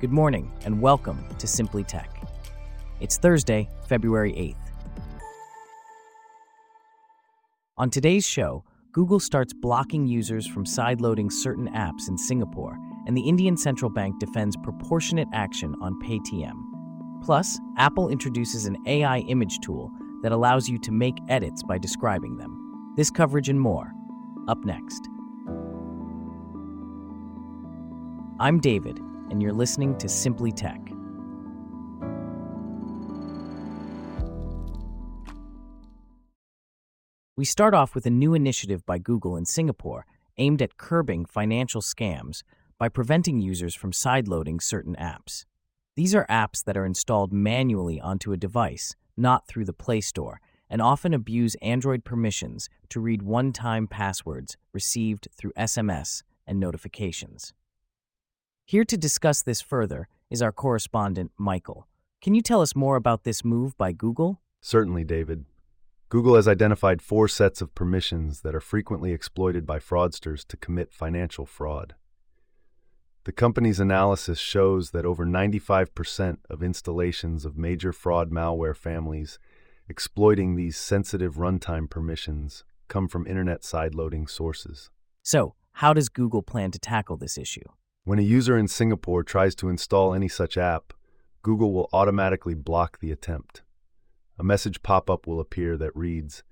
Good morning, and welcome to Simply Tech. It's Thursday, February 8th. On today's show, Google starts blocking users from sideloading certain apps in Singapore, and the Indian Central Bank defends proportionate action on Paytm. Plus, Apple introduces an AI image tool that allows you to make edits by describing them. This coverage and more, up next. I'm David, and you're listening to Simply Tech. We start off with a new initiative by Google in Singapore aimed at curbing financial scams by preventing users from sideloading certain apps. These are apps that are installed manually onto a device, not through the Play Store, and often abuse Android permissions to read one time passwords received through SMS and notifications. Here to discuss this further is our correspondent, Michael. Can you tell us more about this move by Google? Certainly, David. Google has identified four sets of permissions that are frequently exploited by fraudsters to commit financial fraud. The company's analysis shows that over 95% of installations of major fraud malware families exploiting these sensitive runtime permissions come from internet sideloading sources. So, how does Google plan to tackle this issue? When a user in Singapore tries to install any such app, Google will automatically block the attempt. A message pop up will appear that reads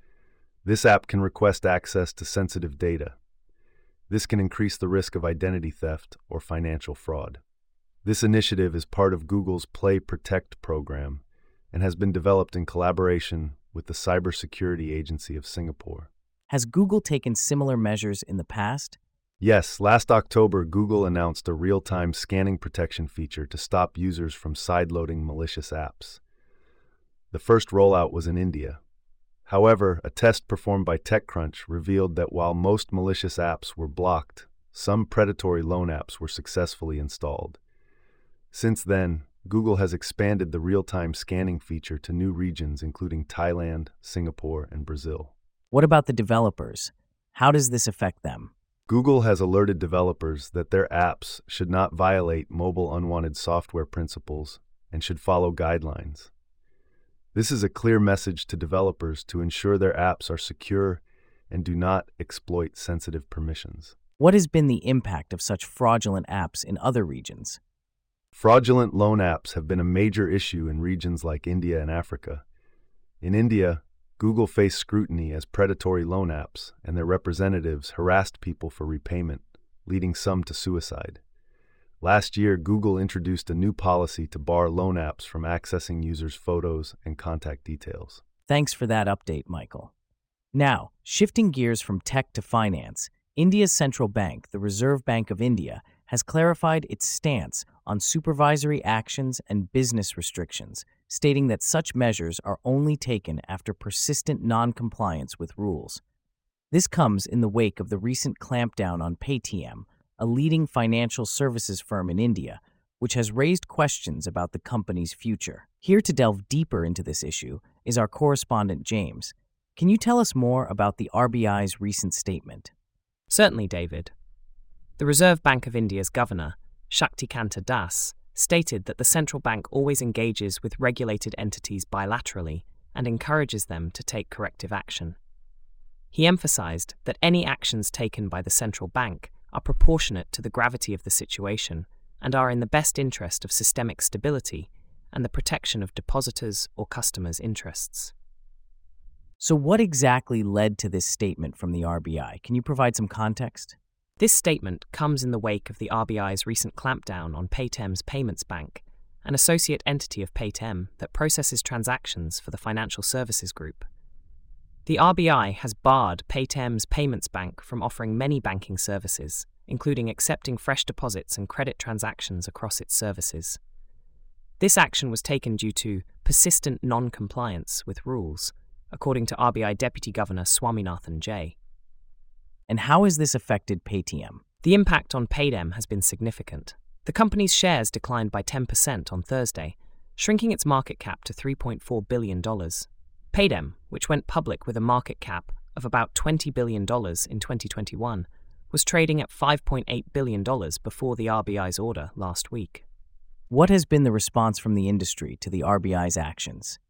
This app can request access to sensitive data. This can increase the risk of identity theft or financial fraud. This initiative is part of Google's Play Protect program and has been developed in collaboration with the Cybersecurity Agency of Singapore. Has Google taken similar measures in the past? Yes, last October, Google announced a real time scanning protection feature to stop users from sideloading malicious apps. The first rollout was in India. However, a test performed by TechCrunch revealed that while most malicious apps were blocked, some predatory loan apps were successfully installed. Since then, Google has expanded the real time scanning feature to new regions, including Thailand, Singapore, and Brazil. What about the developers? How does this affect them? Google has alerted developers that their apps should not violate mobile unwanted software principles and should follow guidelines. This is a clear message to developers to ensure their apps are secure and do not exploit sensitive permissions. What has been the impact of such fraudulent apps in other regions? Fraudulent loan apps have been a major issue in regions like India and Africa. In India, Google faced scrutiny as predatory loan apps and their representatives harassed people for repayment, leading some to suicide. Last year, Google introduced a new policy to bar loan apps from accessing users' photos and contact details. Thanks for that update, Michael. Now, shifting gears from tech to finance, India's central bank, the Reserve Bank of India, has clarified its stance on supervisory actions and business restrictions, stating that such measures are only taken after persistent noncompliance with rules. This comes in the wake of the recent clampdown on Paytm, a leading financial services firm in India, which has raised questions about the company's future. Here to delve deeper into this issue is our correspondent James. Can you tell us more about the RBI's recent statement? Certainly, David. The Reserve Bank of India's governor, Shaktikanta Das, stated that the central bank always engages with regulated entities bilaterally and encourages them to take corrective action. He emphasized that any actions taken by the central bank are proportionate to the gravity of the situation and are in the best interest of systemic stability and the protection of depositors' or customers' interests. So, what exactly led to this statement from the RBI? Can you provide some context? This statement comes in the wake of the RBI's recent clampdown on Paytm's Payments Bank, an associate entity of Paytm that processes transactions for the financial services group. The RBI has barred Paytm's Payments Bank from offering many banking services, including accepting fresh deposits and credit transactions across its services. This action was taken due to persistent non compliance with rules, according to RBI Deputy Governor Swaminathan J. And how has this affected Paytm? The impact on Paytm has been significant. The company's shares declined by 10% on Thursday, shrinking its market cap to $3.4 billion. Paytm, which went public with a market cap of about $20 billion in 2021, was trading at $5.8 billion before the RBI's order last week. What has been the response from the industry to the RBI's actions?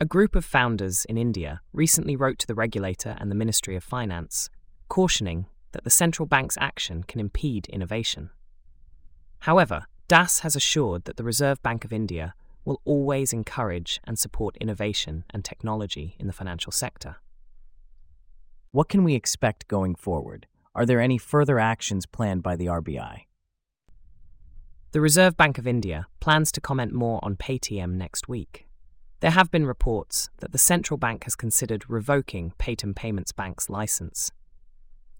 A group of founders in India recently wrote to the regulator and the Ministry of Finance, cautioning that the central bank's action can impede innovation. However, Das has assured that the Reserve Bank of India will always encourage and support innovation and technology in the financial sector. What can we expect going forward? Are there any further actions planned by the RBI? The Reserve Bank of India plans to comment more on Paytm next week. There have been reports that the central bank has considered revoking Paytm Payments Bank's license.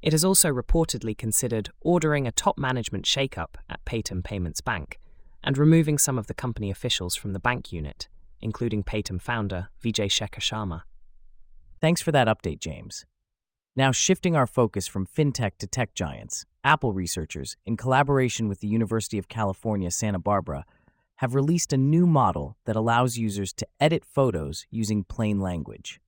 It has also reportedly considered ordering a top management shakeup at Paytm Payments Bank and removing some of the company officials from the bank unit, including Paytm founder Vijay Shekhar Sharma. Thanks for that update, James. Now, shifting our focus from fintech to tech giants, Apple researchers, in collaboration with the University of California, Santa Barbara, have released a new model that allows users to edit photos using plain language.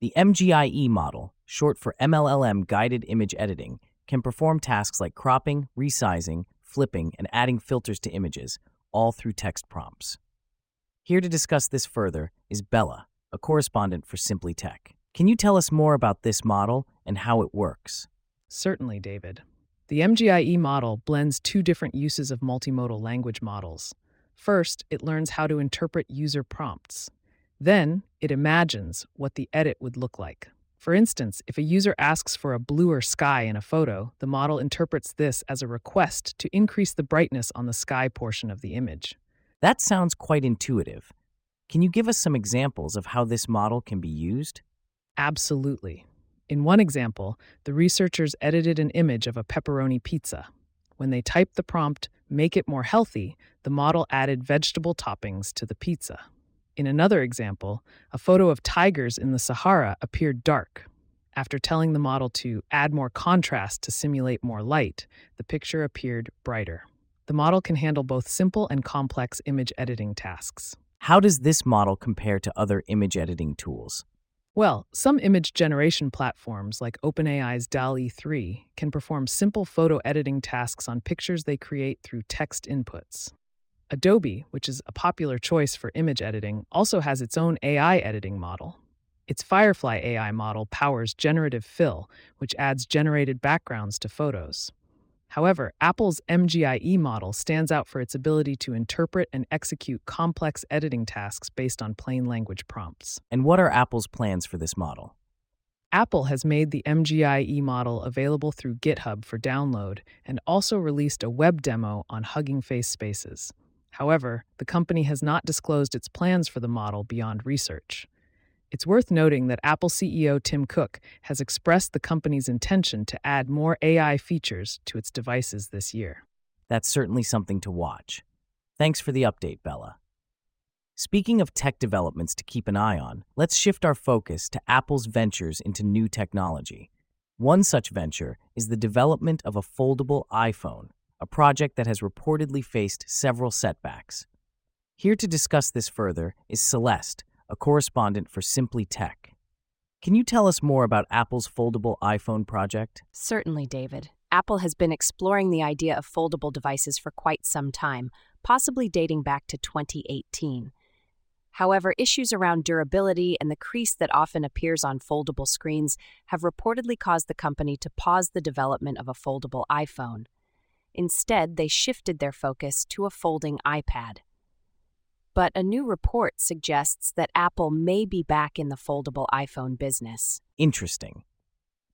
The MGIE model, short for MLLM guided image editing, can perform tasks like cropping, resizing, flipping, and adding filters to images, all through text prompts. Here to discuss this further is Bella, a correspondent for Simply Tech. Can you tell us more about this model and how it works? Certainly, David. The MGIE model blends two different uses of multimodal language models. First, it learns how to interpret user prompts. Then, it imagines what the edit would look like. For instance, if a user asks for a bluer sky in a photo, the model interprets this as a request to increase the brightness on the sky portion of the image. That sounds quite intuitive. Can you give us some examples of how this model can be used? Absolutely. In one example, the researchers edited an image of a pepperoni pizza. When they typed the prompt, make it more healthy, the model added vegetable toppings to the pizza. In another example, a photo of tigers in the Sahara appeared dark. After telling the model to add more contrast to simulate more light, the picture appeared brighter. The model can handle both simple and complex image editing tasks. How does this model compare to other image editing tools? Well, some image generation platforms like OpenAI's DALL-E 3 can perform simple photo editing tasks on pictures they create through text inputs. Adobe, which is a popular choice for image editing, also has its own AI editing model. Its Firefly AI model powers generative fill, which adds generated backgrounds to photos. However, Apple's MGIE model stands out for its ability to interpret and execute complex editing tasks based on plain language prompts. And what are Apple's plans for this model? Apple has made the MGIE model available through GitHub for download and also released a web demo on Hugging Face Spaces. However, the company has not disclosed its plans for the model beyond research. It's worth noting that Apple CEO Tim Cook has expressed the company's intention to add more AI features to its devices this year. That's certainly something to watch. Thanks for the update, Bella. Speaking of tech developments to keep an eye on, let's shift our focus to Apple's ventures into new technology. One such venture is the development of a foldable iPhone, a project that has reportedly faced several setbacks. Here to discuss this further is Celeste, a correspondent for Simply Tech. Can you tell us more about Apple's foldable iPhone project? Certainly, David. Apple has been exploring the idea of foldable devices for quite some time, possibly dating back to 2018. However, issues around durability and the crease that often appears on foldable screens have reportedly caused the company to pause the development of a foldable iPhone. Instead, they shifted their focus to a folding iPad. But a new report suggests that Apple may be back in the foldable iPhone business. Interesting.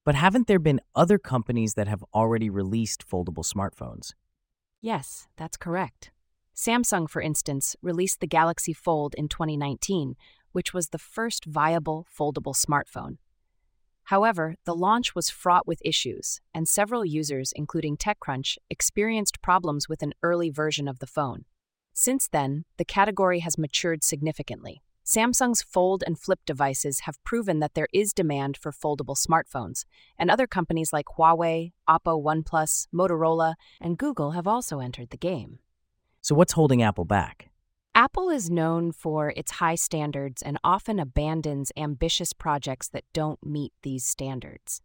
But haven't there been other companies that have already released foldable smartphones? Yes, that's correct. Samsung, for instance, released the Galaxy Fold in 2019, which was the first viable foldable smartphone. However, the launch was fraught with issues, and several users, including TechCrunch, experienced problems with an early version of the phone. Since then, the category has matured significantly. Samsung's Fold and Flip devices have proven that there is demand for foldable smartphones, and other companies like Huawei, Oppo, OnePlus, Motorola, and Google have also entered the game. So, what's holding Apple back? Apple is known for its high standards and often abandons ambitious projects that don't meet these standards.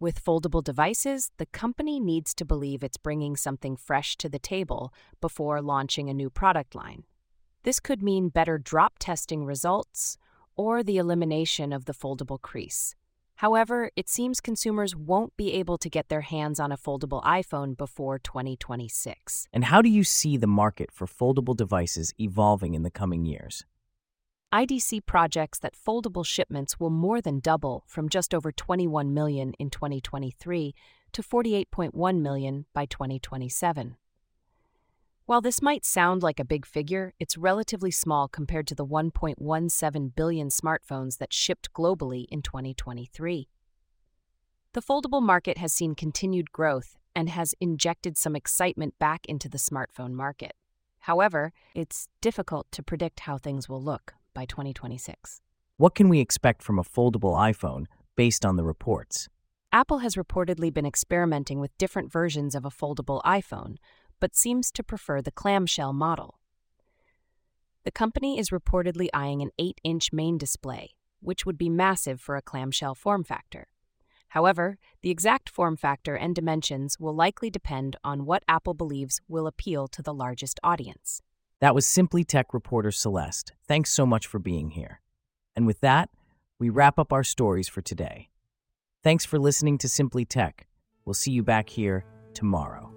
With foldable devices, the company needs to believe it's bringing something fresh to the table before launching a new product line. This could mean better drop testing results or the elimination of the foldable crease. However, it seems consumers won't be able to get their hands on a foldable iPhone before 2026. And how do you see the market for foldable devices evolving in the coming years? IDC projects that foldable shipments will more than double from just over 21 million in 2023 to 48.1 million by 2027. While this might sound like a big figure, it's relatively small compared to the 1.17 billion smartphones that shipped globally in 2023. The foldable market has seen continued growth and has injected some excitement back into the smartphone market. However, it's difficult to predict how things will look by 2026. What can we expect from a foldable iPhone based on the reports? Apple has reportedly been experimenting with different versions of a foldable iPhone, but seems to prefer the clamshell model. The company is reportedly eyeing an 8 inch main display, which would be massive for a clamshell form factor. However, the exact form factor and dimensions will likely depend on what Apple believes will appeal to the largest audience. That was Simply Tech reporter Celeste. Thanks so much for being here. And with that, we wrap up our stories for today. Thanks for listening to Simply Tech. We'll see you back here tomorrow.